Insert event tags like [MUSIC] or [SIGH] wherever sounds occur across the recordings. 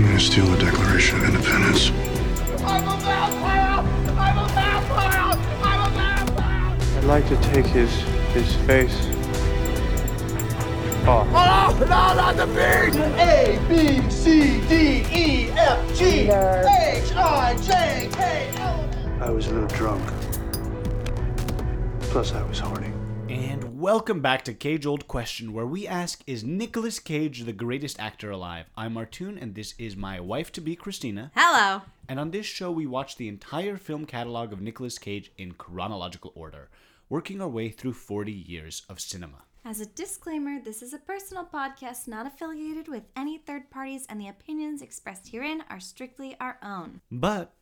I'm gonna steal the Declaration of Independence. I'm a vampire! I'm a vampire! I'm a vampire! I'd like to take his his face off. Oh, no, not the beat! A, B, C, D, E, F, G, H, I, J, K, L. I was a little drunk. Plus, I was horny. Welcome back to Cage Old Question, where we ask Is Nicolas Cage the greatest actor alive? I'm Artoun, and this is my wife to be, Christina. Hello. And on this show, we watch the entire film catalog of Nicolas Cage in chronological order, working our way through 40 years of cinema. As a disclaimer, this is a personal podcast not affiliated with any third parties, and the opinions expressed herein are strictly our own. But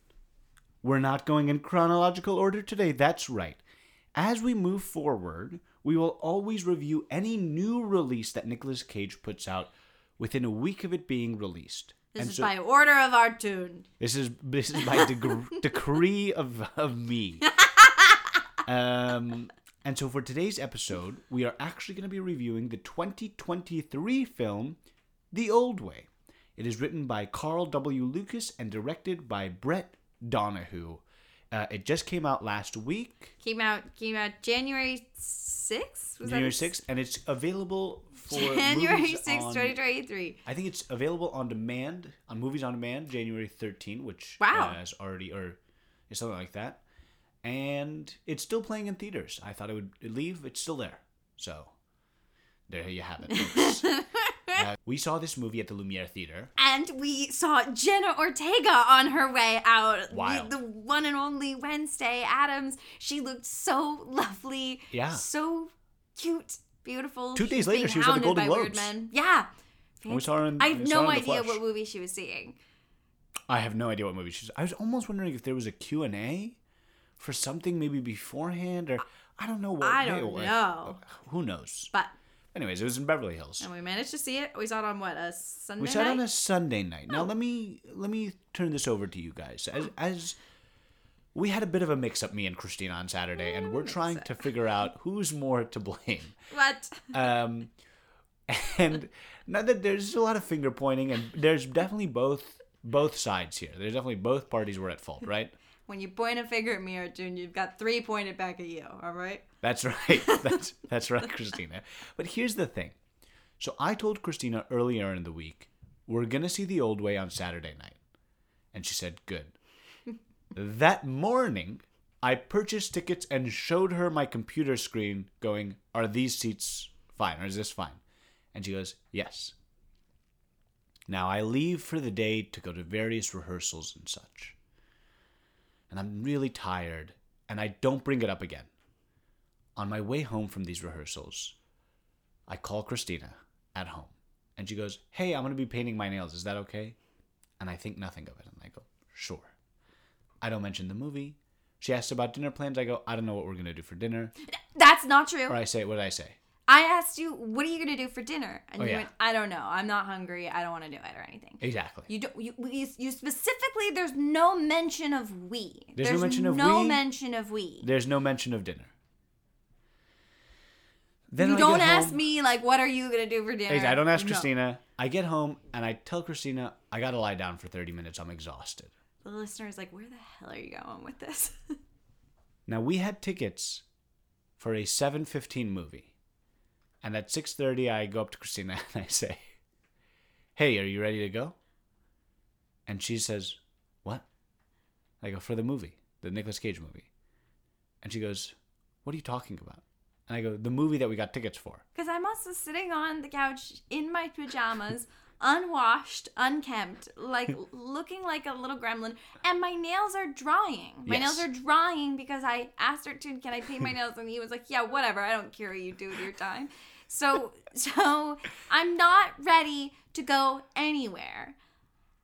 we're not going in chronological order today. That's right. As we move forward, we will always review any new release that Nicolas Cage puts out within a week of it being released. This And is so- by order of Artoun. This is this is by [LAUGHS] deg- decree of of me. [LAUGHS] Um, and so for today's episode, we are actually going to be reviewing the 2023 film, The Old Way. It is written by Carl W. Lucas and directed by Brett Donowho. Uh, it just came out last week, Came out came out January 6th? January 6th, and it's available for [LAUGHS] January movies 6th, 2023. I think it's available on demand on movies on demand January 13, which Wow. uh, is already or is something like that, and it's still playing in theaters. I thought it would leave. It's still there. So there you have it. [LAUGHS] uh, we saw this movie at the Lumiere Theater. And we saw Jenna Ortega on her way out. Wild. The, the one and only Wednesday Addams. She looked so lovely. Yeah. So cute, beautiful. Two days later, she was at the Golden Globes. Yeah. And we saw her in- I have no idea what movie she was seeing. I have no idea what movie she's. I was almost wondering if there was a Q and A for something maybe beforehand or I don't know what. I don't know. Who knows? But Anyways, it was in Beverly Hills. and we managed to see it. We saw it on what a Sunday We saw it on a Sunday night. Now let me let me turn this over to you guys. As as we had a bit of a mix up, me and Christina on Saturday, and we're trying to figure out who's more to blame. [LAUGHS] What? Um, and not that there's a lot of finger pointing, and there's definitely both both sides here. There's definitely both parties were at fault, right? When you point a finger at me, Artoun, you've got three pointed back at you. All right. That's right. [LAUGHS] That's that's right, Christina. But here's the thing. So I told Christina earlier in the week, we're gonna see the old way on Saturday night. And she said, Good. [LAUGHS] that morning, I purchased tickets and showed her my computer screen going, Are these seats fine? Or is this fine? And she goes, Yes. Now I leave for the day to go to various rehearsals and such. And I'm really tired, and I don't bring it up again. On my way home from these rehearsals, I call Christina at home and she goes, Hey, I'm going to be painting my nails. Is that okay? And I think nothing of it. And I go, Sure. I don't mention the movie. She asks about dinner plans. I go, I don't know what we're going to do for dinner. That's not true. Or I say, What did I say? I asked you, "What are you gonna do for dinner?" And Oh, you yeah. went, "I don't know. I'm not hungry. I don't want to do it or anything." Exactly. You don't. You, you, you specifically. There's no mention of we. There's no mention of no we? mention of we. There's no mention of dinner. Then you don't get ask home- me like, "What are you gonna do for dinner?" I don't ask No. Christina. I get home and I tell Christina, I got to lie down for 30 minutes. I'm exhausted. The listener is like, "Where the hell are you going with this?" [LAUGHS] Now we had tickets for a 7:15 movie. And at 6:30 I go up to Christina [LAUGHS] and I say, "Hey, are you ready to go?" And she says, "What?" I go, "For the movie, the Nicolas Cage movie." And she goes, "What are you talking about?" And I go, "The movie that we got tickets for." Because I'm also sitting on the couch in my pajamas, [LAUGHS] unwashed, unkempt, like [LAUGHS] looking like a little gremlin, and my nails are drying. My Yes. nails are drying because I asked her to, can I paint my nails? And he was like, yeah, whatever. I don't care what you do with your time. So, so I'm not ready to go anywhere.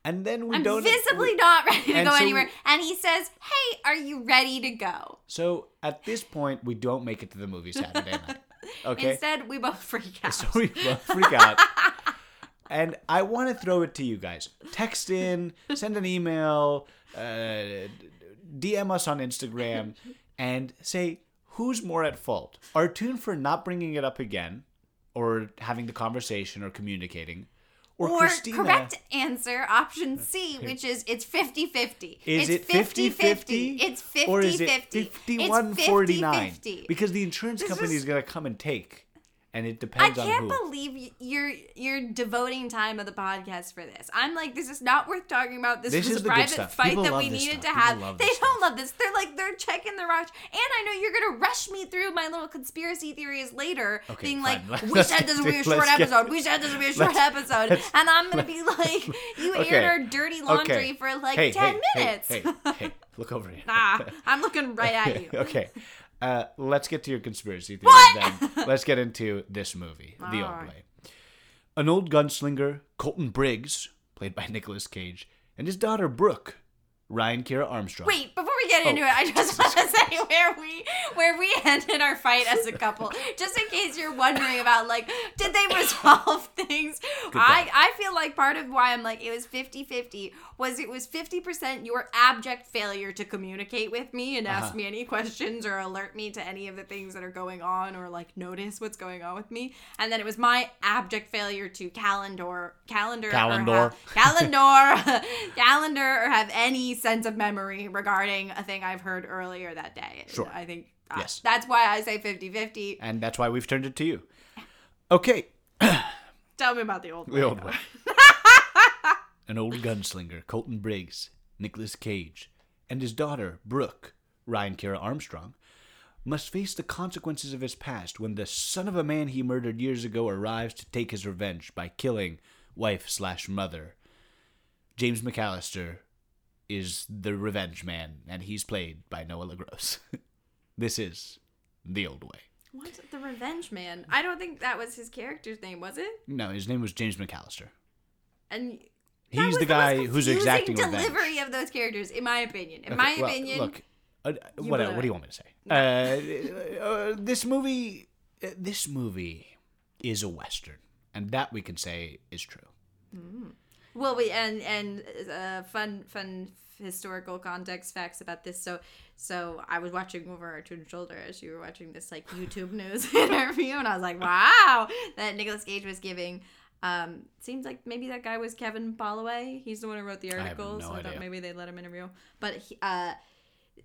And then we I'm don't visibly we- not ready to and go so- anywhere. And he says, hey, are you ready to go? So at this point, we don't make it to the movie Saturday night. [LAUGHS] Okay. Instead, we both freak out. So we both freak out. [LAUGHS] And I want to throw it to you guys. Text in, send an email, uh, DM us on Instagram, and say who's more at fault. Artoun for not bringing it up again, or having the conversation, or communicating, Or, Or Christina. correct answer, option C, which is it's 50 50. Is it's it 50 50? It's 50 Or is it 50. 51 49? 50. Because the insurance This company is- is going to come and take. And it depends on I can't believe you're you're devoting time of the podcast for this. I'm like, this is not worth talking about. This, This was is a private fight People that we needed stuff. to have. They don't stuff. love this. They're like they're checking the rush, and I know you're gonna rush me through my little conspiracy theories later, Okay, being fine. like, [LAUGHS] we said this would be a short episode. We said this would be a [LAUGHS] short episode, and I'm gonna be like, you Okay. aired our dirty laundry Okay. for like Hey, ten hey, minutes. Hey, hey, hey, look over here. ah, I'm looking [LAUGHS] right at you. okay. Uh, let's get to your conspiracy theory. Then [LAUGHS] let's get into this movie, The Old Alright. Way. An old gunslinger, Colton Briggs, played by [LAUGHS] Nicolas Cage, and his daughter Brooke, Ryan Kiera Armstrong. Wait, before we get Oh, into it, I just want to [LAUGHS] say where we where we [LAUGHS] ended our fight as a couple, just in case you're wondering about like, did they resolve [LAUGHS] things? I I feel like part of why I'm like it was 50-50 was it was 50% your abject failure to communicate with me and ask Uh-huh. me any questions or alert me to any of the things that are going on or like notice what's going on with me, and then it was my abject failure to calendar calendar or Calendar. have- calendar calendar or have any sense of memory regarding a thing I've heard earlier that day. Sure. I think uh, Yes. that's why I say 50-50. And that's why we've turned it to you. Okay, [CLEARS THROAT] Tell me about the old The Old. Way. [LAUGHS] An old gunslinger, Colton Briggs, Nicolas Cage, and his daughter, Brooke, Ryan Kiera Armstrong, must face the consequences of his past when the son of a man he murdered years ago arrives to take his revenge by killing wife slash mother. James McAllister is the revenge man, and he's played by Noah Le Gros. [LAUGHS] this is The Old Way. What's the Revenge Man? I don't think that was his character's name, was it? No, his name was James McAllister. And He's the most guy who's exacting revenge. delivery of those characters, in my opinion. In Okay, my well, opinion, look, uh, what, what do you want me to say? Uh, uh, this movie, uh, this movie is a western, and that we can say is true. Well, we and and uh, fun fun historical context facts about this. So so I was watching over our shoulder as you were watching this like YouTube [LAUGHS] news [LAUGHS] interview, and I was like, wow, that Nicolas Cage was giving. Um, seems like maybe that guy was Kevin Holloway. He's the one who wrote the article, no so I thought maybe they let him interview. But he, uh,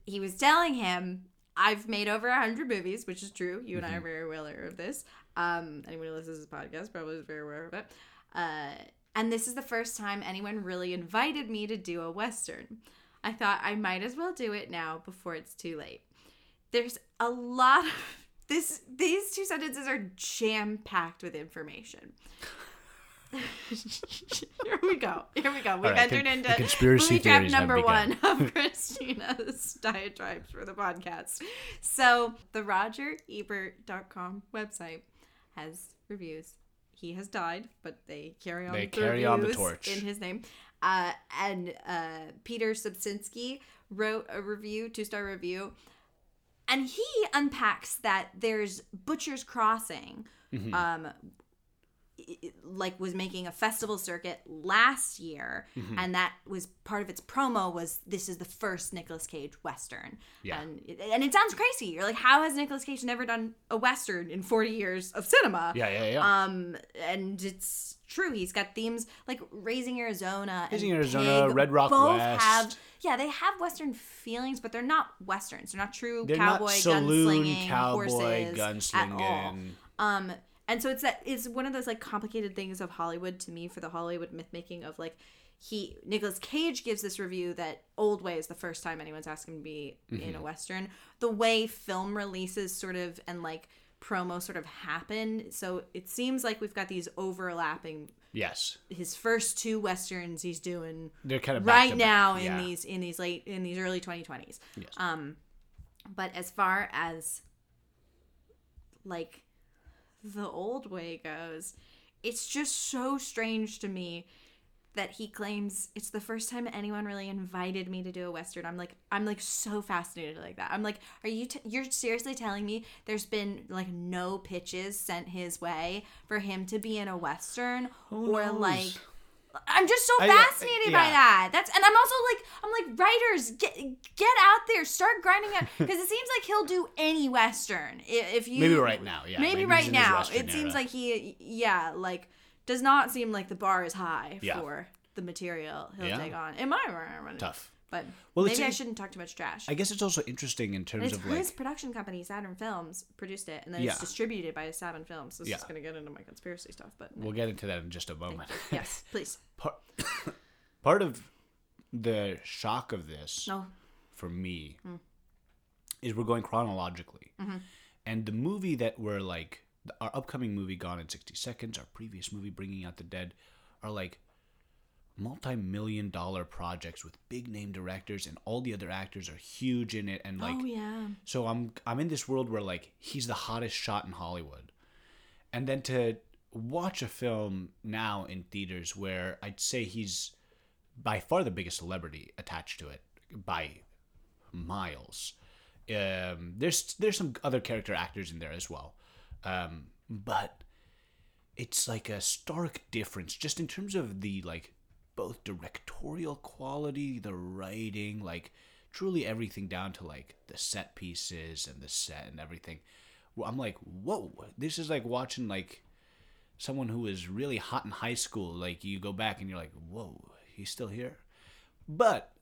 he was telling him, I've made over a hundred movies, which is true. You and I are very aware of this. Um, anyone who listens to this podcast probably is very aware of it. Uh, and this is the first time anyone really invited me to do a western. I thought I might as well do it now before it's too late. There's a lot of this. These two sentences are jam packed with information. [LAUGHS] Here we go. Here we go. We've right, entered con- into the conspiracy theories number one of [LAUGHS] Christina's [LAUGHS] diatribes for the podcast. So the RogerEbert.com website has reviews. He has died, but they carry on. They the carry on the torch. in his name. Uh, and uh, Peter Sobczynski wrote a review, two star review, and he unpacks that there's Butcher's Crossing, Mm-hmm. um, like was making a festival circuit last year, Mm-hmm. and that was part of its promo was this is the first Nicolas Cage western. Yeah. and it, and it sounds crazy. You're like, how has Nicolas Cage never done a western in 40 years of cinema? Yeah, yeah, yeah. Um, and it's true. He's got themes like Raising Arizona, Raising and Arizona, Pig Red Rock both West. have yeah, they have western feelings, but they're not westerns. They're not true They're cowboy not saloon gunslinging cowboy horses at all. Um, and so it's that it's one of those like complicated things of Hollywood to me for the Hollywood myth making of like he Nicolas Cage gives this review that Old Way is the first time anyone's asked him to be Mm-hmm. in a western. The way film releases sort of and like promo sort of happen, so it seems like we've got these overlapping. Yes, His first two westerns he's doing they're kind of right now back. in these in these late in these early 2020s. Yes. Um, but as far as like the old way goes, it's just so strange to me that he claims it's the first time anyone really invited me to do a western. I'm like I'm like so fascinated like that. I'm like, are you t- you're seriously telling me there's been like no pitches sent his way for him to be in a western or knows? like I'm just so I- I- fascinated by that. That's and I'm also like I'm like writers get get out there, start grinding out because it seems like he'll do any western if you Maybe right now, yeah. maybe, Maybe right now it seems like he yeah like does not seem like the bar is high Yeah. for the material he'll Yeah. take on. In my mind, Tough. But Well, maybe I shouldn't talk too much trash. I guess it's also interesting in terms of his like production company, Saturn Films, produced it, and then Yeah. it's distributed by Saturn Films. This Yeah. is gonna get into my conspiracy stuff, but we'll get into that in just a moment. [LAUGHS] yes, please. part, [COUGHS] part of the shock of this No, for me hmm. is we're going chronologically. Mm-hmm. And the movie that we're like, our upcoming movie, Gone in 60 Seconds, our previous movie, Bringing Out the Dead, are like multi million dollar projects with big name directors, and all the other actors are huge in it. And like, oh yeah, so I'm I'm in this world where like he's the hottest shot in Hollywood. And then to watch a film now in theaters where I'd say he's by far the biggest celebrity attached to it by miles. Um, there's there's some other character actors in there as well. Um, but it's like a stark difference just in terms of the like both directorial quality, the writing, like truly everything down to like the set pieces and the set and everything. I'm like, whoa, this is like watching like someone who was really hot in high school. Like you go back and you're like, whoa, he's still here. But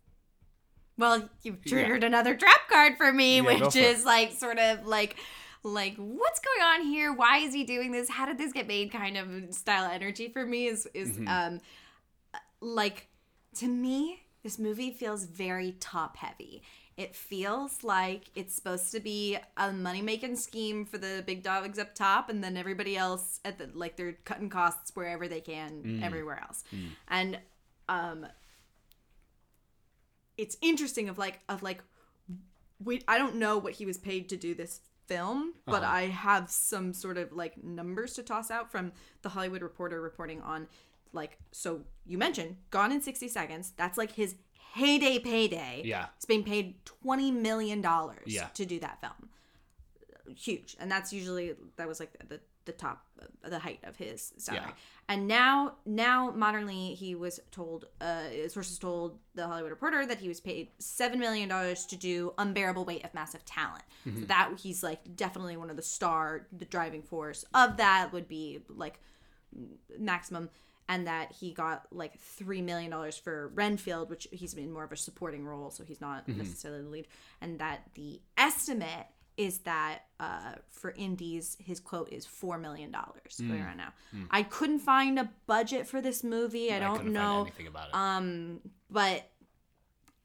Well, you've triggered another trap card for me, Yeah, which for it. is like sort of like like what's going on here? Why is he doing this? How did this get made? Kind of style energy for me is is Mm-hmm. um like to me this movie feels very top heavy. It feels like it's supposed to be a money making scheme for the big dogs up top, and then everybody else at the like they're cutting costs wherever they can, Mm. everywhere else. And um, it's interesting of like of like we I don't know what he was paid to do this film, but Uh-huh. I have some sort of like numbers to toss out from the Hollywood Reporter reporting on like so you mentioned Gone in 60 Seconds. That's like his heyday payday. Yeah. He's being paid 20 million dollars Yeah. to do that film. Huge. And that's usually that was like the the top the height of his salary. Yeah. And now now modernly he was told uh sources told the Hollywood Reporter that he was paid 7 million dollars to do Unbearable Weight of Massive Talent. So that he's like definitely one of the star the driving force of that would be like maximum and that he got like three million dollars for Renfield, which he's in more of a supporting role, so he's not necessarily the lead, and that the estimate is that uh, for indies his quote is four million dollars going around now. I couldn't find a budget for this movie. I, don't couldn't know find anything about it. um but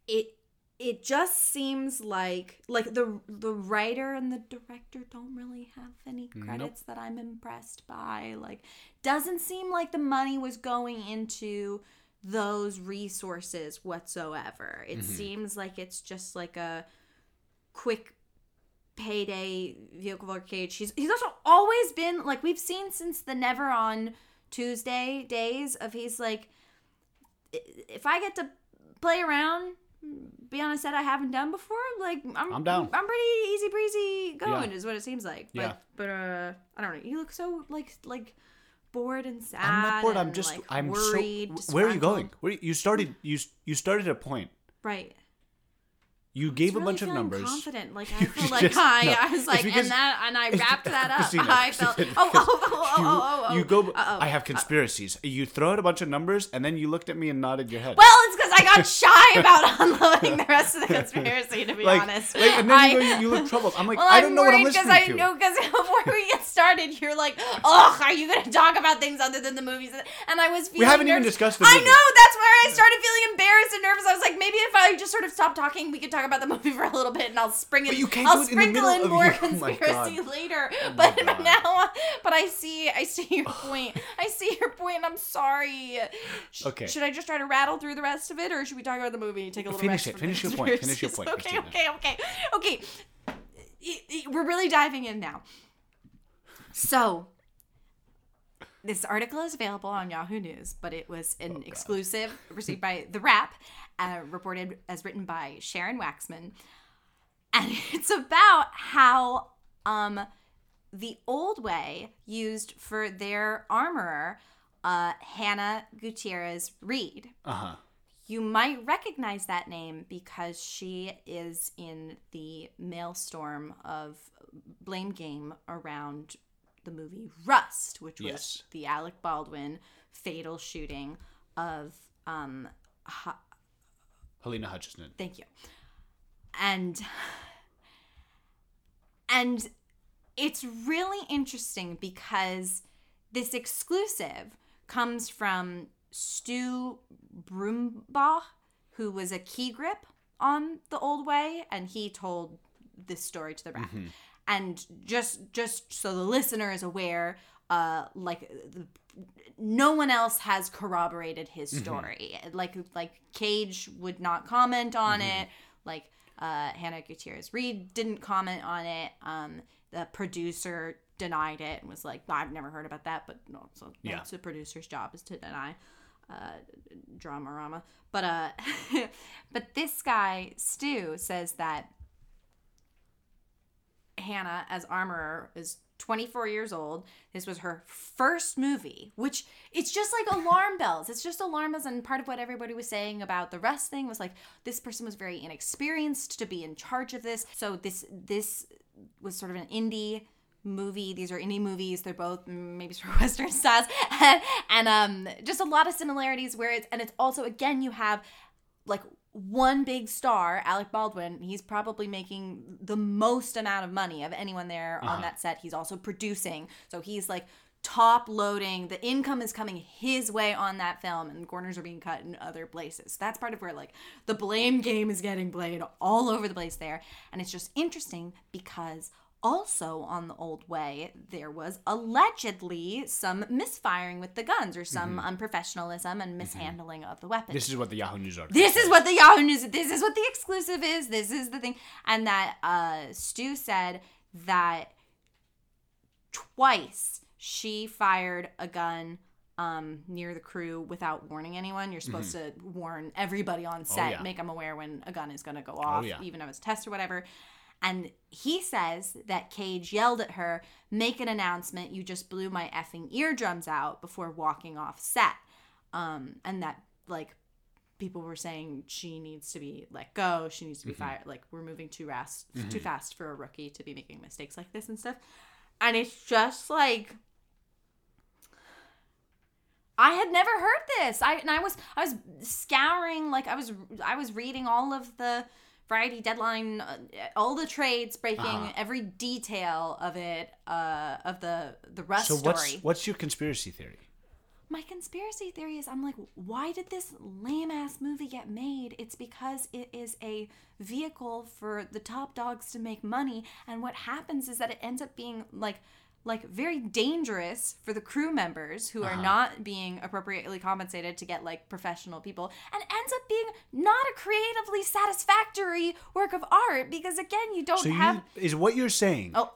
it it just seems like like the the writer and the director don't really have any credits that I'm impressed by like doesn't seem like the money was going into those resources whatsoever. It mm-hmm. seems like it's just like a quick payday vehicle for cage. He's he's also always been like we've seen since the never on tuesday days of he's like if I get to play around, be a set I haven't done before, like I'm, I'm down. I'm pretty easy breezy going, Yeah. is what it seems like. But, Yeah. but uh, I don't know. You look so like like bored and sad. I'm not bored. I'm just like, I'm worried. so. Where are you going? Where you started? You you started a point. Right. You gave a bunch of numbers. Confident, like [LAUGHS] I feel like I, no, I was like, and that, and I [LAUGHS] wrapped that up. Christina, I felt, oh, oh, oh, oh, you, oh, oh, oh, you go. uh-oh. I have conspiracies. you throw out a bunch of numbers, and then you looked at me and nodded your head. Well, it's got [LAUGHS] shy about unloading the rest of the conspiracy. To be like, honest, like, and then I- you, go, you, look troubled. I'm like, Well, I I'm don't know what I'm listening I to. know because [LAUGHS] before we get started, you're like, "Ugh, are you going to talk about things other than the movies?" And I was feeling haven't even discussed the I know that's where I started feeling embarrassed and nervous. I was like, maybe if I just sort of stop talking, we could talk about the movie for a little bit, and I'll spring But in. you can't I'll do it in the sprinkle middle in more your- [LAUGHS] oh conspiracy God. later. Oh my but now, but I see, I see your point. I see your point. and I'm sorry. Sh- Okay. Should I just try to rattle through the rest of it, or should we talk about the movie? and Take a little Finish it. [LAUGHS] Finish your point. Finish your point, Okay, Christina. okay, okay, okay. We're really diving in now. So, this article is available on Yahoo News, but it was Oh, an exclusive received by The Wrap, uh, reported as written by Sharon Waxman. And [LAUGHS] it's about how um, the old way used for their armorer, uh, Hannah Gutierrez Reed. Uh huh. You might recognize that name because she is in the maelstrom of blame game around the movie Rust, which was Yes. the Alec Baldwin fatal shooting of um Helena Hutchinson. thank you. And and it's really interesting because this exclusive comes from Stu Brumbaugh, who was a key grip on the old way, and he told this story to the Wrap. And just just so the listener is aware, uh, like the, no one else has corroborated his story. Like like Cage would not comment on it. Like uh, Hannah Gutierrez Reed didn't comment on it. Um, the producer denied it and was like, "I've never heard about that." But no, so Yeah. that's the producer's job is to deny uh, drama-rama. But uh, [LAUGHS] but this guy Stu says that Hannah as armorer is 24 years old. This was her first movie, which it's just like [LAUGHS] alarm bells. It's just alarm bells. And part of what everybody was saying about the Rust thing was like this person was very inexperienced to be in charge of this. So this this was sort of an indie movie. These are indie movies. They're both maybe sort of [LAUGHS] Western styles, [LAUGHS] and um, just a lot of similarities. Where it's and it's also again you have like one big star, Alec Baldwin. He's probably making the most amount of money of anyone there on that set. He's also producing, so he's like top loading. The income is coming his way on that film, and corners are being cut in other places. That's part of where like the blame game is getting played all over the place there, and it's just interesting because also on the old way there was allegedly some misfiring with the guns or some unprofessionalism and mishandling of the weapons This is what the Yahoo News article. this is what the Yahoo News. This is what the exclusive is. This is the thing. And that uh, Stu said that twice she fired a gun um, near the crew without warning anyone. You're supposed to warn everybody on set, Mm-hmm. Oh, yeah. make them aware when a gun is going to go off, yeah. even if it's a test or whatever. And he says that Cage yelled at her, "Make an announcement! You just blew my effing eardrums out!" before walking off set. Um, and that like people were saying she needs to be let go she needs to be fired like we're moving too fast too fast for a rookie to be making mistakes like this and stuff and it's just like I had never heard this. I and I was I was scouring like I was I was reading all of the Variety Deadline, uh, all the trades, breaking Uh-huh. every detail of it, uh, of the the Rust so story. what's what's your conspiracy theory? My conspiracy theory is I'm like, why did this lame ass movie get made? It's because it is a vehicle for the top dogs to make money. And what happens is that it ends up being like like very dangerous for the crew members who are uh-huh. not being appropriately compensated to get like professional people and ends up being not a creatively satisfactory work of art because again you don't So have you, is what you're saying? Oh.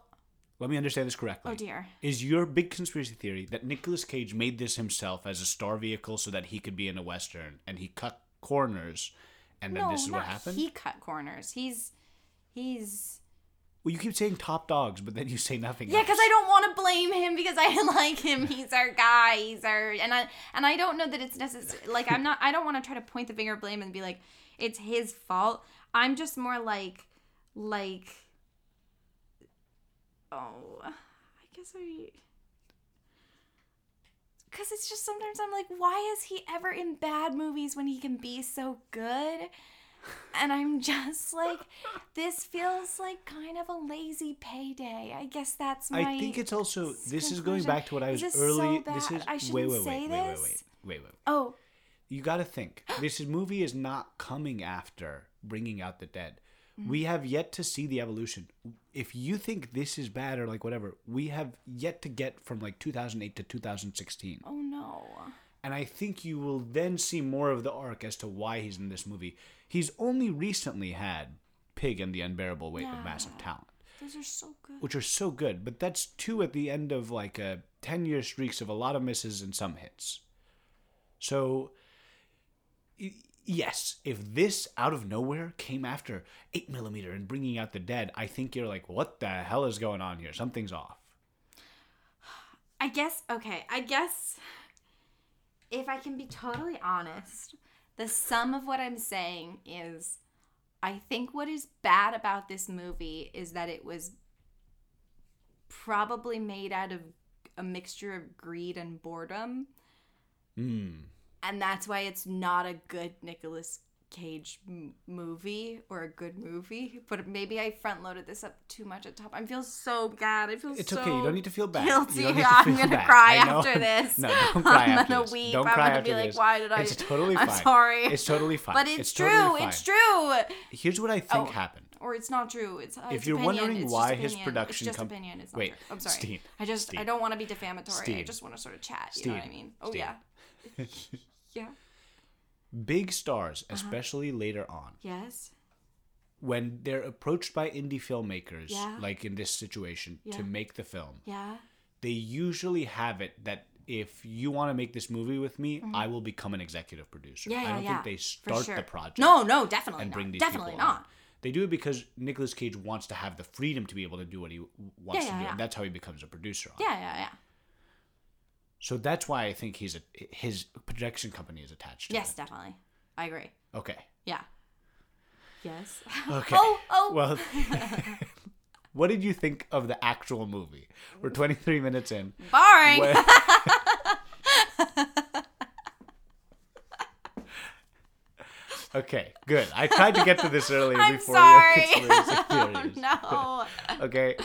let me understand this correctly. Oh, dear. Is your big conspiracy theory that Nicolas Cage made this himself as a star vehicle so that he could be in a western and he cut corners, and then no, this is what happened? he cut corners. He's he's Well, you keep saying top dogs, but then you say nothing. Yeah, because. I don't want to blame him because I [LAUGHS] like him. He's our guy. He's our and I and I don't know that it's necessary. Like I'm not. I don't want to try to point the finger of blame and be like it's his fault. I'm just more like like. Oh, I guess I. Because it's just sometimes I'm like, why is he ever in bad movies when he can be so good? And I'm just like, this feels like kind of a lazy payday. I guess that's my. I think it's also this is going back to what I was this early. so this is I wait, shouldn't wait, say wait, wait, wait, this? wait, wait, wait. Oh, You got to think. This movie is not coming after bringing out the dead. Mm-hmm. We have yet to see the evolution. If you think this is bad or like whatever, we have yet to get from like 2008 to 2016. oh no. And I think you will then see more of the arc as to why he's in this movie. He's only recently had Pig and the Unbearable Weight of Massive Talent, Those are so good. which are so good, but that's two at the end of like a 10 year streaks of a lot of misses and some hits. So, yes, if this out of nowhere came after 8mm and bringing out the dead, I think you're like, what the hell is going on here? Something's off. I guess, okay, I guess if I can be totally honest, the sum of what I'm saying is I think what is bad about this movie is that it was probably made out of a mixture of greed and boredom. Hmm. And that's why it's not a good Nicolas Cage m- movie or a good movie. But maybe I front loaded this up too much at top. I feel so bad. I feel It's so okay. You don't need to feel bad. Guilty. You don't need to [LAUGHS] I'm gonna bad. cry after this. [LAUGHS] No, don't cry [LAUGHS] I'm after gonna this. weep. Don't I'm cry gonna after be like, this. why did I? It's totally I'm fine. sorry. It's totally fine. But it's, true. totally. It's true. Here's what I think Oh. happened. Or it's not true. It's uh, If it's you're opinion. wondering It's why his production it's just com- opinion. It's not Wait, true. I'm sorry. Steve, I just Steve. I don't want to be defamatory. I just want to sort of chat. You know what I mean? Oh Steve. yeah. yeah. Big stars, Uh-huh. especially later on, Yes. when they're approached by indie filmmakers, Yeah. like in this situation, Yeah. to make the film, Yeah. they usually have it that if you want to make this movie with me, I will become an executive producer. Mm-hmm. Yeah. I don't yeah. think they start sure. the project. No. No. Definitely and not. bring these definitely people not. on. They do it because Nicolas Cage wants to have the freedom to be able to do what he wants Yeah, to do, yeah. and that's how he becomes a producer. On. Yeah. Yeah. Yeah. So that's why I think he's a his production company is attached. to Yes. it. Definitely. I agree. Okay. Yeah. Yes. Okay. [LAUGHS] Oh. Oh. Well, [LAUGHS] what did you think of the actual movie? We're 23 minutes in. Boring. What- [LAUGHS] okay, good. I tried to get to this earlier I'm before sorry. your conspiracy oh theories. no. Okay.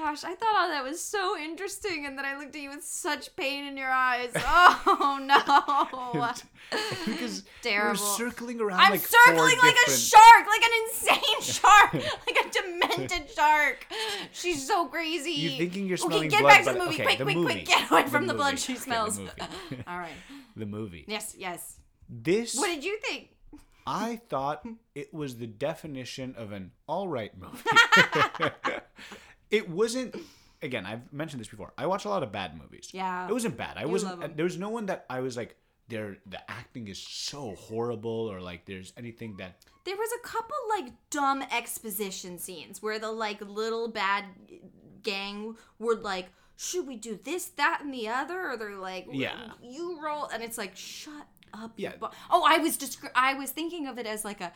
Gosh, I thought all that was so interesting, and then I looked at you with such pain in your eyes. Oh [LAUGHS] no! because [LAUGHS] Terrible. we're circling around I'm like circling like a shark, like an insane [LAUGHS] shark, like a demented shark. She's so crazy. You're thinking you're Okay, smelling get blood, back to the movie, okay, quick, the quick, movie. quick! Get away The from the blood movie. she Okay, the smells. movie. all right. the movie. Yes, yes. This What did you think? I thought it was the definition of an all right movie. It wasn't. Again, I've mentioned this before. I watch a lot of bad movies. Yeah. it wasn't bad. I You wasn't. There was no one that I was like, "There, the acting is so horrible," or like, "There's anything that." There was a couple like dumb exposition scenes where the like little bad gang would like, should we do this, that, and the other? Or they're like, Yeah. you roll, and it's like, shut up. Yeah. bu- Oh, I was descri- I was thinking of it as like a.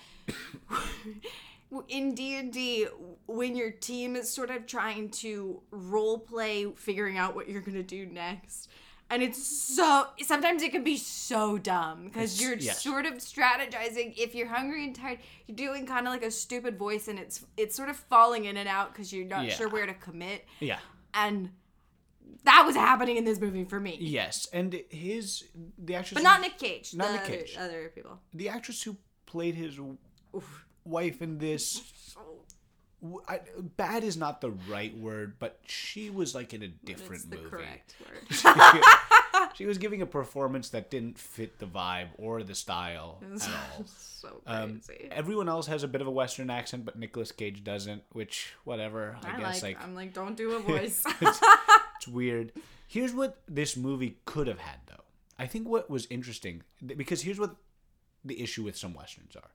In D and D, when your team is sort of trying to role play, figuring out what you're gonna do next, and it's so sometimes it can be so dumb because you're yes. sort of strategizing. If you're hungry and tired, you're doing kind of like a stupid voice, and it's it's sort of falling in and out because you're not Yeah. sure where to commit. Yeah. And that was happening in this movie for me, Yes, and his the actress, but not Nick Cage. Not the Nick Cage. Other, people. the actress who played his wife in this. I, bad is not the right word, but she was like in a different It's the movie. correct word. [LAUGHS] she was giving a performance that didn't fit the vibe or the style [LAUGHS] at all. [LAUGHS] so Um, crazy. everyone else has a bit of a Western accent, but Nicolas Cage doesn't, which whatever. I, I guess like, like, I'm like, don't do a voice. it's weird. Here's what this movie could have had, though. I think what was interesting because here's what the issue with some westerns are.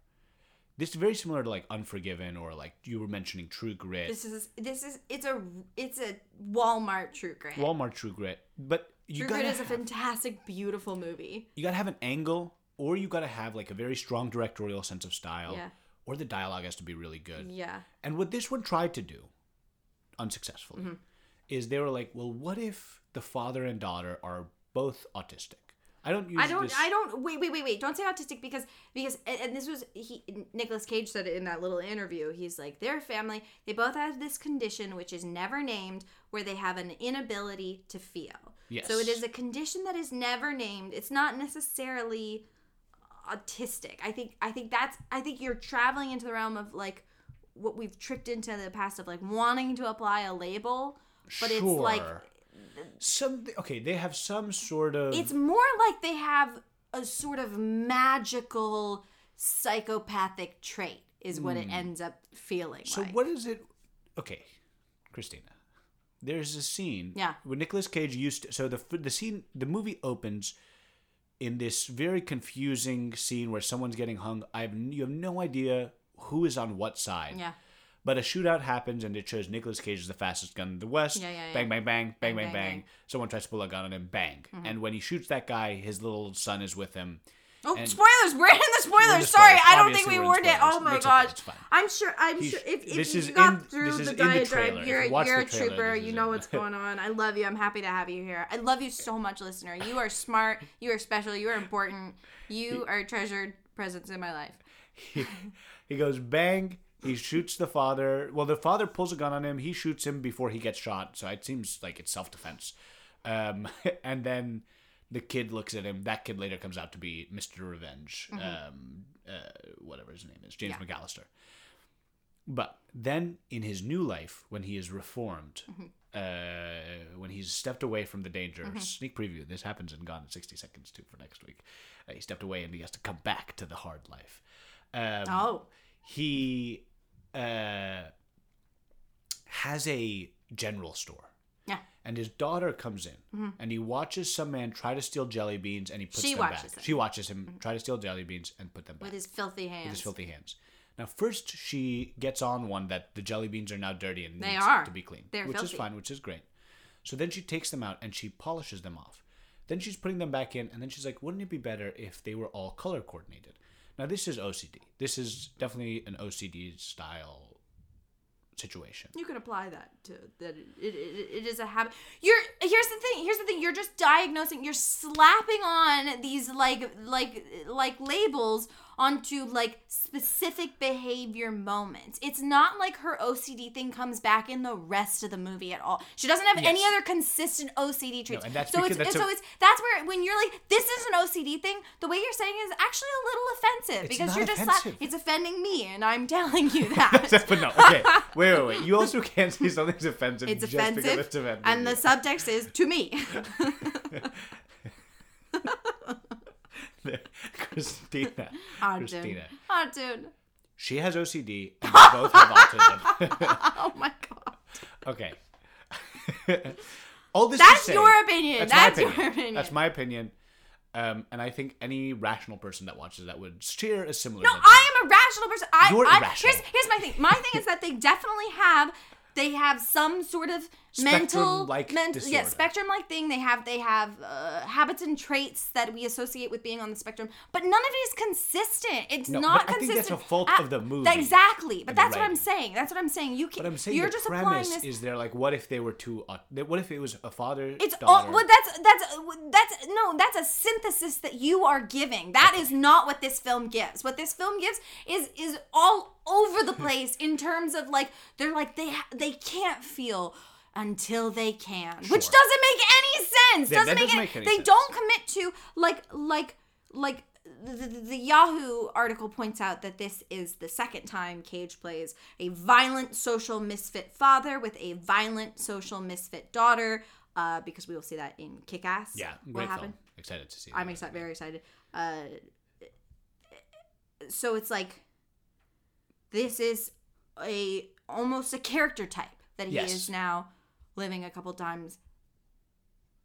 This is very similar to like Unforgiven or like you were mentioning True Grit, this is this is it's a it's a Walmart True Grit. Walmart True Grit, but you True Grit is a have- fantastic, beautiful movie. you gotta have an angle or you gotta have like a very strong directorial sense of style Yeah. or the dialogue has to be really good Yeah. and what this one tried to do unsuccessfully Mm-hmm. is they were like well what if the father and daughter are both autistic i don't use I don't. this I don't. Wait, wait, wait, wait! Don't say autistic because because and, this was he. Nicolas Cage said it in that little interview. He's like their family. They both have this condition which is never named, where they have an inability to feel. Yes. So it is a condition that is never named. It's not necessarily autistic. I think. I think that's. I think you're traveling into the realm of like what we've tricked into in the past of like wanting to apply a label, but it's like Sure. some okay they have some sort of it's more like they have a sort of magical psychopathic trait is what it ends up feeling Hmm. so like. what is it okay christina there's a scene Yeah. when Nicolas Cage used to, so the the scene the movie opens in this very confusing scene where someone's getting hung I have you have no idea who is on what side yeah But a shootout happens, and it shows Nicolas Cage is the fastest gun in the West. Yeah, yeah, yeah. Bang, bang, bang, bang, bang, bang, bang. bang. Someone tries to pull a gun on him, bang. Mm-hmm. And when he shoots that guy, his little son is with him. Oh, And- spoilers! We're in the spoilers. In the Sorry, spoilers. I don't think we warned it. Oh my It's okay, gosh! it's fine. I'm sure. I'm He's- sure. If, if this you is got in- through this the diatribe, you're, you you're a trooper. You know what's going on. I love you. I'm happy to have you here. I love you so much, listener. You are smart. You are special. You are important. You are a treasured presence in my life. he, [LAUGHS] he goes bang. He shoots the father. Well, the father pulls a gun on him. He shoots him before he gets shot. So it seems like it's self defense. Um, [LAUGHS] and then the kid looks at him. That kid later comes out to be Mr. Revenge. Um, uh, whatever his name is, James Yeah. McAllister. But then in his new life, when he is reformed, uh, when he's stepped away from the danger, sneak preview, this happens in Gone in 60 Seconds too for next week. Uh, he stepped away and he has to come back to the hard life. Um, Oh, he uh, has a general store. yeah. And his daughter comes in, and he watches some man try to steal jelly beans, and he puts Mm-hmm. She them watches back. them. She watches him try to steal jelly beans and put them back With his filthy hands. with his filthy hands. Now, first she gets on one that the jelly beans are now dirty and They needs are. to be clean, They're which filthy. is fine, which is great. So then she takes them out and she polishes them off. Then she's putting them back in, and then she's like, "Wouldn't it be better if they were all color coordinated?" Now, this is OCD. This is definitely an OCD style situation. You can apply that to that. It, it, it, is a habit. You're here's the thing. Here's the thing. You're just diagnosing. You're slapping on these like like like labels onto like specific behavior moments. It's not like her OCD thing comes back in the rest of the movie at all. She doesn't have any other consistent OCD traits. and that's so it's that's so a- it's that's where when you're like this is an OCD thing. The way you're saying it is actually a little offensive because you're just offensive. It's offending me and I'm [LAUGHS] telling you [LAUGHS] that. but no, okay. [LAUGHS] Wait, wait, wait. You also can't say something's offensive It's just offensive, because it's offensive. and the subtext is to me. [LAUGHS] Christina. Oh, Christina. dude. Oh. She has OCD, and they both have autism. [LAUGHS] Oh my god. Okay. [LAUGHS] All this That's say, your opinion. That's, That's my your opinion. opinion. That's my opinion. Um, and I think any rational person that watches that would share a similar. No, sentiment. I am a rational person. I, You're I, irrational. Here's, here's my thing. My thing is that they definitely have. They have some sort of mental, Spectrum-like ment- yeah, spectrum-like thing. They have, they have uh, habits and traits that we associate with being on the spectrum, but none of it is consistent. It's No, not but I think consistent. that's a fault at- of the movie exactly, but that's what I'm saying. That's what I'm saying. You can, But I'm saying you're just applying this. is there like, what if they were two? au- What if it was a father? It's daughter? all well. That's that's that's no. That's a synthesis that you are giving. That is not what this film gives. What this film gives is is all over the [LAUGHS] place in terms of like they're like they they can't feel until they can, which doesn't make any sense. Yeah, doesn't make, doesn't any, make any They sense. don't commit to like like like. The, the, the Yahoo article points out that this is the second time Cage plays a violent social misfit father with a violent social misfit daughter, uh, because we will see that in Kick Ass. yeah, what great happened? film. Excited to see. I'm excited, very excited. Uh, so it's like this is a almost a character type that he Yes. is now living a couple times.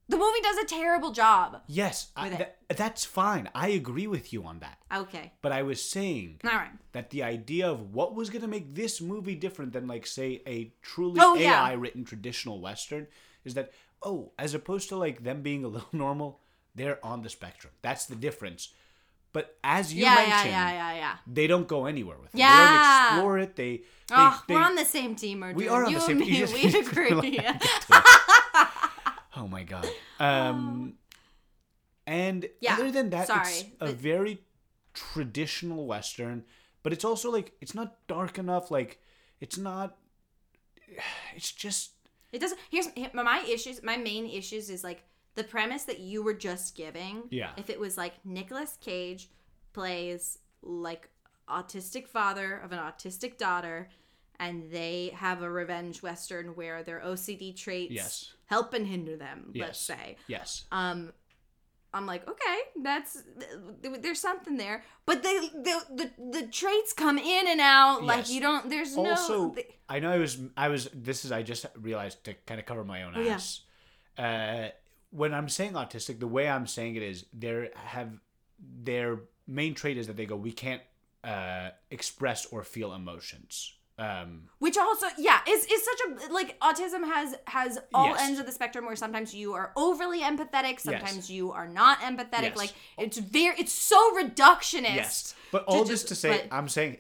The movie does a terrible job. Yes, I, that, that's fine. I agree with you on that. Okay, But I was saying all right. that the idea of what was going to make this movie different than like say a truly Oh, yeah. AI written traditional western is that oh, as opposed to like them being a little [LAUGHS] normal, they're on the spectrum. That's the difference. But as you Yeah, yeah, mentioned, yeah, yeah, yeah. they don't go anywhere with it. They don't explore it. They, they, Oh, they we're on the same team, Artoun. we are on you the same team. You we [LAUGHS] agree. [LAUGHS] Oh my god. Um and Yeah, other than that it's sorry, a very traditional western, but it's also like it's not dark enough like it's not [SIGHS] it's just It doesn't. Here's my issues. My main issues is like the premise that you were just giving. Yeah. If it was like Nicolas Cage plays like autistic father of an autistic daughter, and they have a revenge western where their OCD traits Yes. help and hinder them. yes. Let's say. Yes. Um, I'm like, okay, that's there's something there, but they the the, the traits come in and out. Like you don't. There's also no. they- I know I was I was this is I just realized to kind of cover my own Oh, yeah. ass. Uh when I'm saying autistic, the way I'm saying it is they have their main trait is that they go we can't uh express or feel emotions Um, which also yeah is is such a like autism has has all Yes. ends of the spectrum where sometimes you are overly empathetic sometimes Yes. you are not empathetic Yes. like it's very it's so reductionist yes, but all just- this to say, but- I'm saying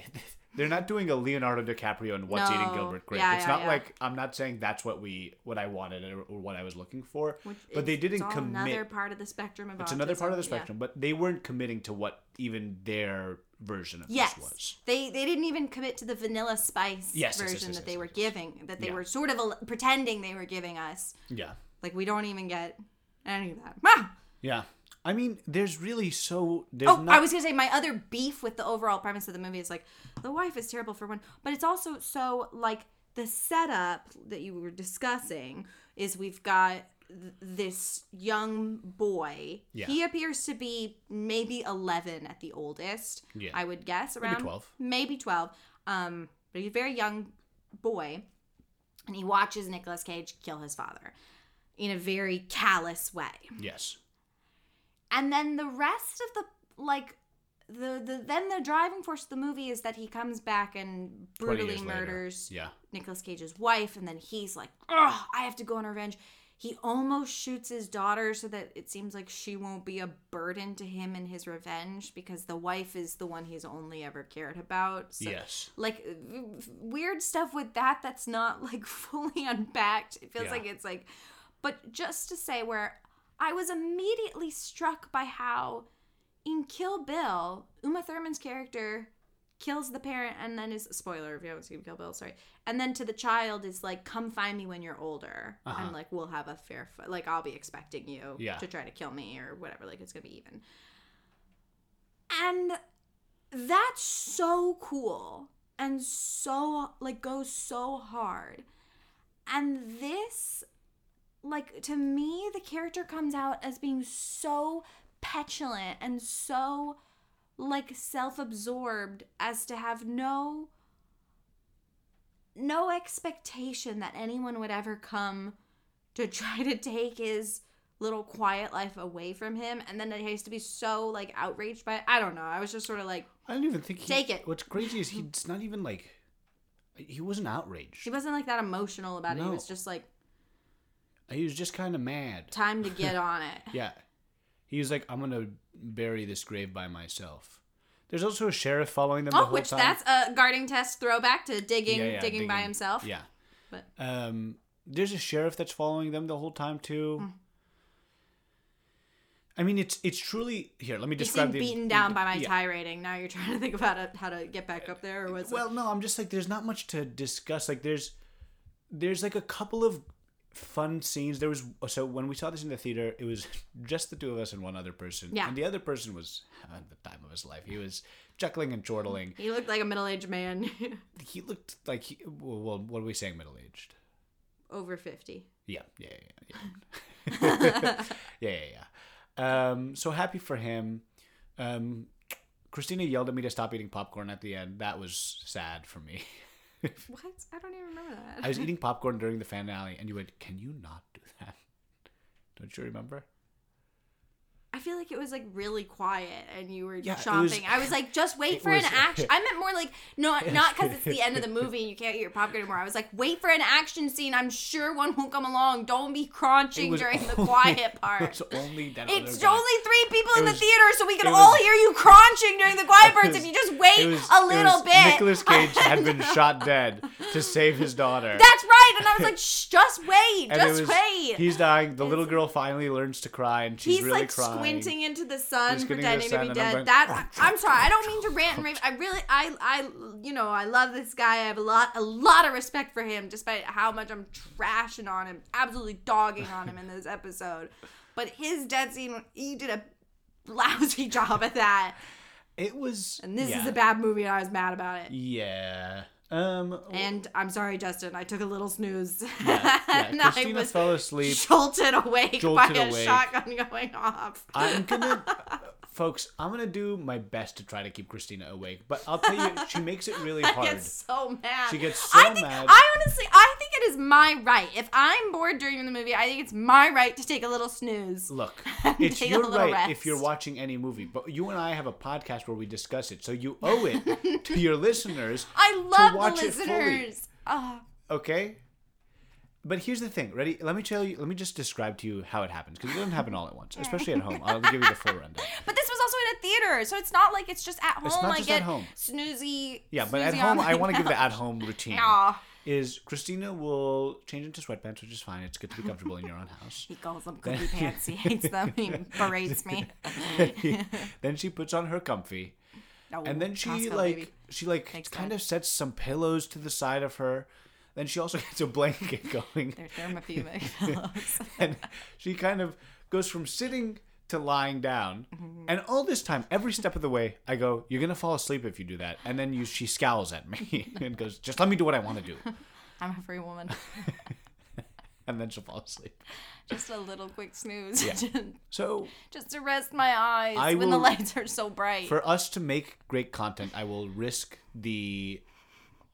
they're not doing a Leonardo DiCaprio and What's Eating Gilbert Grape. Yeah, it's yeah, not yeah. like I'm not saying that's what we what I wanted or, or what I was looking for, Which but they didn't it's commit. another part of the spectrum of it's another part of the autism, spectrum, but they weren't committing to what even their version of Yes, this was. they they didn't even commit to the vanilla spice Yes, yes, yes, version yes, that they were giving, that they were sort of al- pretending they were giving us. Yeah, Like we don't even get any of that. Ah! [LAUGHS] yeah. I mean, there's really so there's Oh, not. I was gonna say my other beef with the overall premise of the movie is like the wife is terrible for one, but it's also so like the setup that you were discussing is we've got th- this young boy. Yeah. He appears to be maybe eleven at the oldest. Yeah. I would guess around 12. Maybe twelve. Um, but he's a very young boy, and he watches Nicolas Cage kill his father in a very callous way yes. And then the rest of the like the, the then the driving force of the movie is that he comes back and brutally later. murders Yeah. Nicolas Cage's wife and then he's like oh I have to go on revenge he almost shoots his daughter so that it seems like she won't be a burden to him in his revenge because the wife is the one he's only ever cared about so, yes. like weird stuff with that that's not like [LAUGHS] fully unpacked it feels Yeah. like it's like but just to say where i was immediately struck by how in kill bill uma thurman's character kills the parent and then is spoiler if you haven't seen kill bill sorry and then to the child is like come find me when you're older Uh-huh. and like we'll have a fair fight like i'll be expecting you Yeah. to try to kill me or whatever like it's gonna be even and that's so cool and so like goes so hard and this like to me the character comes out as being so petulant and so like self-absorbed as to have no no expectation that anyone would ever come to [LAUGHS] try to take his little quiet life away from him and then he has to be so like outraged by it. I don't know. I was just sort of like I don't even think he, Take it. What's crazy is [LAUGHS] he's not even like he wasn't outraged. he wasn't like that emotional about it. He was just like He was just kind of mad. time to get on it. [LAUGHS] Yeah. He was like, I'm gonna bury this grave by myself. There's also a sheriff following them the Oh, whole which time. that's a guarding test throwback to digging Yeah, yeah, digging, by himself. Yeah. But Um, there's a sheriff that's following them the whole time too. Hmm. I mean, it's it's truly here. Let me you describe seem the beaten down by my yeah. tirade. Now you're trying to think about it, how to get back up there, or what's Well, no, I'm just like there's not much to discuss. Like there's there's like a couple of fun scenes. There was so when we saw this in the theater, it was just the two of us and one other person. Yeah. And the other person was having the time of his life. He was chuckling and chortling. He looked like a middle aged man, [LAUGHS] He looked like he well, well what are we saying middle aged? over fifty. Yeah, yeah, yeah, yeah. [LAUGHS] yeah, yeah, yeah. Um, so happy for him. Um, Christina yelled at me to stop eating popcorn at the end. That was sad for me. [LAUGHS] [LAUGHS] What? I don't even remember that. I was [LAUGHS] eating popcorn during the finale, and you went, "Can you not do that?" Don't you remember? I feel like it was like really quiet, and you were Yeah, it chomping. was- I was like, [LAUGHS] just wait it for an [LAUGHS] action. I meant more like not not because it's the end of the movie and you can't eat your popcorn anymore. I was like, wait for an action scene. I'm sure one will come along. Don't be It crunching was during the [LAUGHS] quiet part. It's only that. It's only three people in It the theater, so we can all was- hear you crunching during the quiet parts. if you just wait was- a little bit. Nicolas Cage had been shot dead to save his daughter. That's right. And I was like, Shh, just wait, And it just was- wait. He's dying. The little girl finally learns to cry, and she's He's really like crying. squinting into the sun, He's squinting pretending to be sun, and I'm dead. going, that oh, I, I'm sorry, I don't mean to rant and rave. I really, I, I, you know, I love this guy. I have a lot, a lot of respect for him, despite how much I'm trashing on him, absolutely dogging on him in this episode. But his dead scene, he did a lousy [LAUGHS] job at that. It was. And this yeah. is a bad movie, and I was mad about it. Yeah. Um. And I'm sorry, Justin. I took a little snooze. yeah, [LAUGHS] yeah. and I Christina was fell asleep. jolted awake Jolted by a awake. shotgun going off. I'm gonna [LAUGHS] Folks, I'm gonna do my best to try to keep Christina awake, but I'll tell you, she [LAUGHS] makes it really I hard. get so mad. She gets so I think, mad. I honestly, I think it is my right. If I'm bored during the movie, I think it's my right to take a little snooze. Look, [LAUGHS] it's your right if you're watching any movie, but you and I have a podcast where we discuss it, so you owe it [LAUGHS] to your listeners I to love watch the it fully. listeners. Oh, Okay. But here's the thing. Ready? Let me tell you. Let me just describe to you how it happens because it doesn't happen all at once, especially at home. I'll give you the full rundown. [LAUGHS] but this was also in a theater, so it's not like it's just at home. It's not I just at home. snoozy. Yeah, but at home, I want to give the at-home [LAUGHS] routine. Aw. Is Christina will change into sweatpants, which is fine. It's good to be comfortable in your own house. [LAUGHS] He calls them cookie pants. He hates them. He berates me. then she puts on her comfy, Oh, and then she Costco, like baby. she like Makes kind sense. of sets some pillows to the side of her. Then she also [LAUGHS] gets a blanket going, They're [LAUGHS] and she kind of goes from sitting to lying down. Mm-hmm. And all this time, every step of the way, I go, "You're gonna fall asleep if you do that." And then you, she scowls at me [LAUGHS] and goes, "Just let me do what I want to do." I'm a free woman. And then she'll fall asleep. Just a little quick snooze. Yeah. So just to rest my eyes I when the lights are so bright. for us to make great content, I will risk the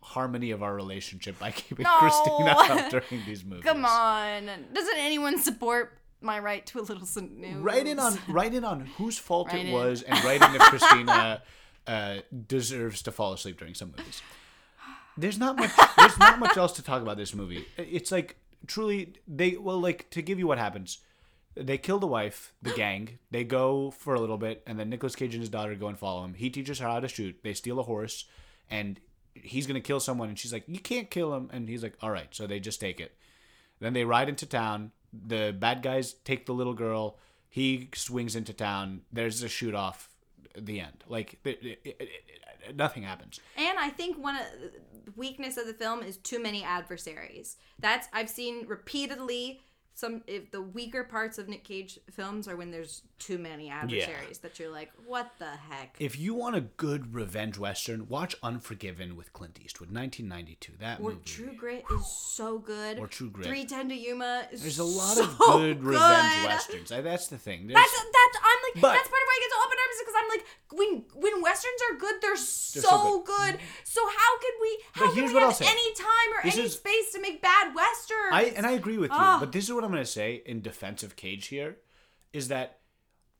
harmony of our relationship by [LAUGHS] keeping No. Christina up during these [LAUGHS] movies. Come on. Doesn't anyone support my right to a little snooze? Write in on write in on whose fault it in. was, and write in if Christina [LAUGHS] uh, deserves to fall asleep during some movies. There's not much. There's not much else to talk about this movie. It's like truly they well like to give you what happens. They kill the wife, the gang. They go for a little bit, and then Nicolas Cage and his daughter go and follow him. He teaches her how to shoot. They steal a horse, and he's gonna kill someone. And she's like, "You can't kill him." And he's like, "All right." So they just take it. Then they ride into town. The bad guys take the little girl. He swings into town. There's a shoot off. The end. Like it, it, it, nothing happens. And I think one of the weakness of the film is too many adversaries. That's I've seen repeatedly. Some if the weaker parts of Nick Cage films are when there's too many adversaries that you're like, what the heck? If you want a good revenge western, watch Unforgiven with Clint Eastwood, 1992. That Or movie. True Grit is so good. Or True Grit. 3:10 to Yuma is There's a lot so of good, revenge westerns. That's the thing. There's, That's that's I'm like But- that's part of why I get so up in arms because I'm like when when westerns are good they're so, so good. So how could we how But can we have any time or This any is- space to make bad westerns? I and I agree with you, but this is what I'm going to say in defense of Cage here is that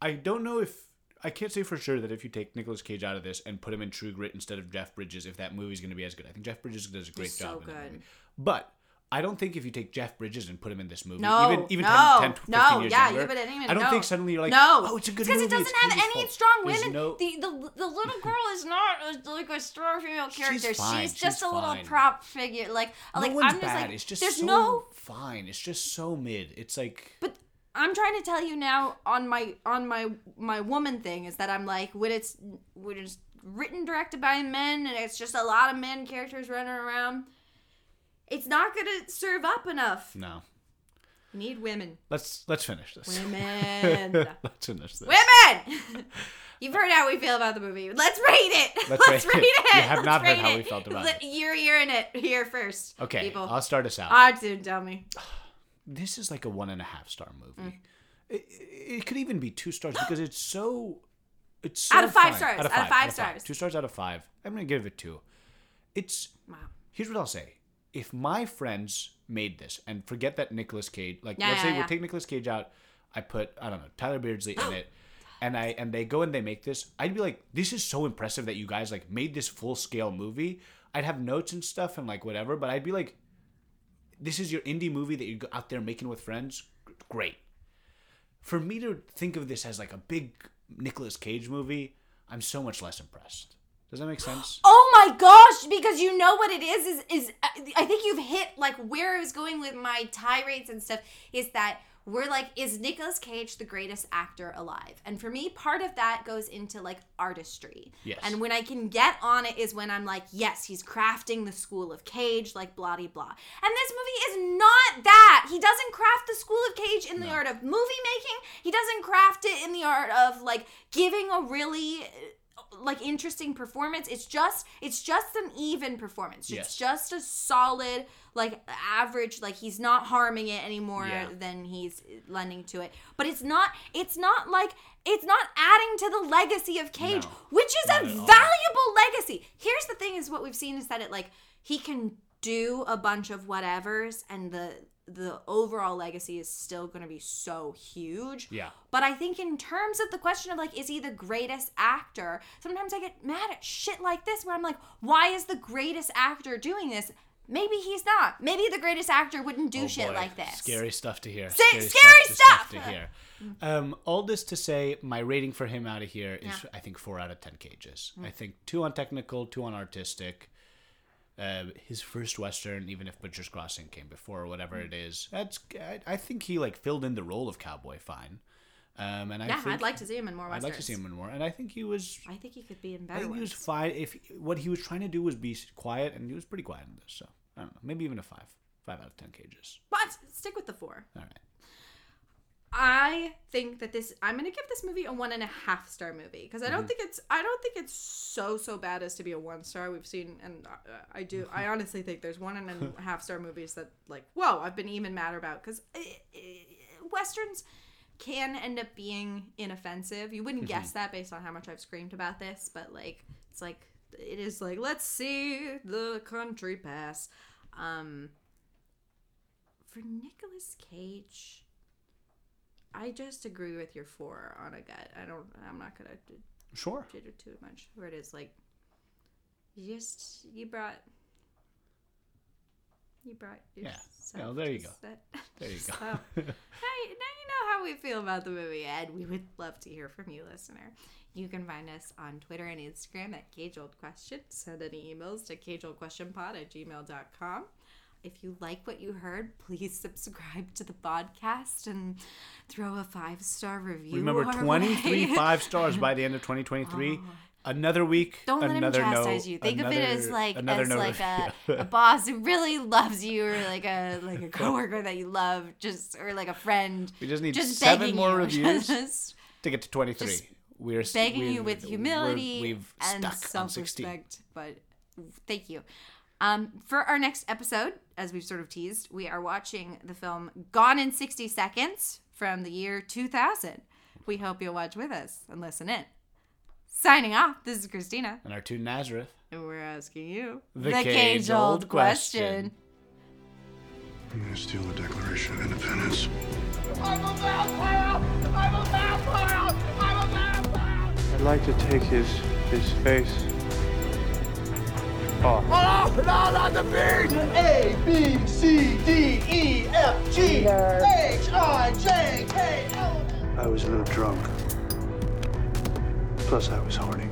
I don't know if I can't say for sure that if you take Nicolas Cage out of this and put him in True Grit instead of Jeff Bridges, if that movie's going to be as good. I think Jeff Bridges does a great He's so job that good. movie. But I don't think if you take Jeff Bridges and put him in this movie, No, even even no, 10, 10 15 no, years yeah, younger, but I didn't even I don't know. think suddenly you're like, no, oh, it's a good because it doesn't have Cage's any fault." strong women. no- the, the the little girl is not a, like a strong female character. fine, She's just she's a little prop figure. Like no like I'm just bad. like it's just there's so no fine. It's just so mid. It's like but I'm trying to tell you now on my on my my woman thing is that I'm like when it's when it's written directed by men and it's just a lot of men characters running around, it's not gonna serve up enough. no. We need women, Let's let's finish this. women, [LAUGHS] let's finish this. women. [LAUGHS] You've heard how we feel about the movie. Let's rate it. Let's Let's, rate rate it. it. You have Let's not heard how it. we felt about Let- it. You're you're in it here first. Okay, people. I'll start us out. Ah, dude, tell me. [SIGHS] this is like a one and a half star Mm. movie. It, it could even be two stars because it's so. It's so Out of five fine. stars, out of five stars. Two stars out of five. I'm gonna give it two. It's. Wow. Here's what I'll say. If my friends made this and forget that Nicolas Cage, like Yeah, let's yeah, say yeah. we take Nicolas Cage out, I put I don't know Tyler Beardsley in [GASPS] it, and I and they go and they make this, I'd be like, this is so impressive that you guys like made this full scale movie. I'd have notes and stuff and like whatever, but I'd be like, this is your indie movie that you're out there making with friends. Great. For me to think of this as like a big Nicolas Cage movie, I'm so much less impressed. Does that make sense? [GASPS] Oh my gosh! Because you know what it is is is I think you've hit like where I was going with my tirades and stuff is that we're like is Nicolas Cage the greatest actor alive? And for me, part of that goes into like artistry. Yes. And when I can get on it is when I'm like, yes, he's crafting the school of Cage, like blah blah blah. And this movie is not that. He doesn't craft the school of Cage in the art of movie making. He doesn't craft it in the art of like giving a really like interesting performance. It's just it's just an even performance. It's Yes. just a solid like average like he's not harming it anymore Yeah. than he's lending to it. But it's not it's not like it's not adding to the legacy of Cage, No, which is a all. valuable legacy. Here's the thing is what we've seen is that it like he can do a bunch of whatevers and the the overall legacy is still going to be so huge. Yeah. But I think in terms of the question of like is he the greatest actor? Sometimes I get mad at shit like this where I'm like why is the greatest actor doing this? Maybe he's not. Maybe the greatest actor wouldn't do Oh shit boy, like this. Scary stuff to hear. Say- scary stuff! to hear. Um, all this to say, my rating for him out of here is, Yeah. I think, four out of ten cages. I think two on technical, two on artistic. Uh, his first western, even if Butcher's Crossing came before or whatever Mm. it is, that's I, I think he like filled in the role of cowboy fine. Um, and I Yeah, I'd like to see him in more Westerns. I'd like to see him in more, and I think he was. I think he could be in better. I think he was ones. fine. If what he was trying to do was be quiet, and he was pretty quiet in this, so I don't know, maybe even a five, five out of ten cages. But stick with the four. All right. I think that this I'm gonna give this movie a one and a half star movie because I don't Mm-hmm. think it's I don't think it's so so bad as to be a one star. We've seen and uh, I do I honestly think there's one and a [LAUGHS] half star movies that like whoa I've been even madder about because westerns can end up being inoffensive. You wouldn't guess that based on how much I've screamed about this, but like it's like it is like let's see the country pass. Um, for Nicolas Cage. I just agree with your four on a gut. I don't. I'm not gonna do, Sure. do too much. Where it is like, you just you brought, you brought. Yeah. Yeah, there you go. set- There you go. [LAUGHS] So, now, you- now you know how we feel about the movie, Ed. We would love to hear from you, listener. You can find us on Twitter and Instagram at Cage Old Question. Send any emails to cageoldquestionpod at gmail.com. If you like what you heard, please [LAUGHS] subscribe to the podcast and throw a five star review. Remember, 23 five stars by the end of [LAUGHS] 2023. Another week, Don't let him chastise no, you. Think of it as like another as no like a, [LAUGHS] a boss who really loves you, or like a like a coworker that you love, just or like a friend. We just need just seven more you, reviews. just to get to 23. we're begging we've- you with we're- humility we've and 16. self-respect. But thank you. Um, for our next episode, as we've sort of teased, we are watching the film Gone in 60 Seconds from the year 2000. We hope you'll watch with us and listen in. Signing off, this is Christina, And Artoun Nazareth. and we're asking you The cage-old question. I'm gonna steal the Declaration of Independence. I'm a vampire! I'm a vampire! I'm a vampire! I'd like to take his his face off. Oh, no, not the beard! A, B, C, D, E, F, G, H, I, J, K, L. I was a little drunk. Plus, I was horny.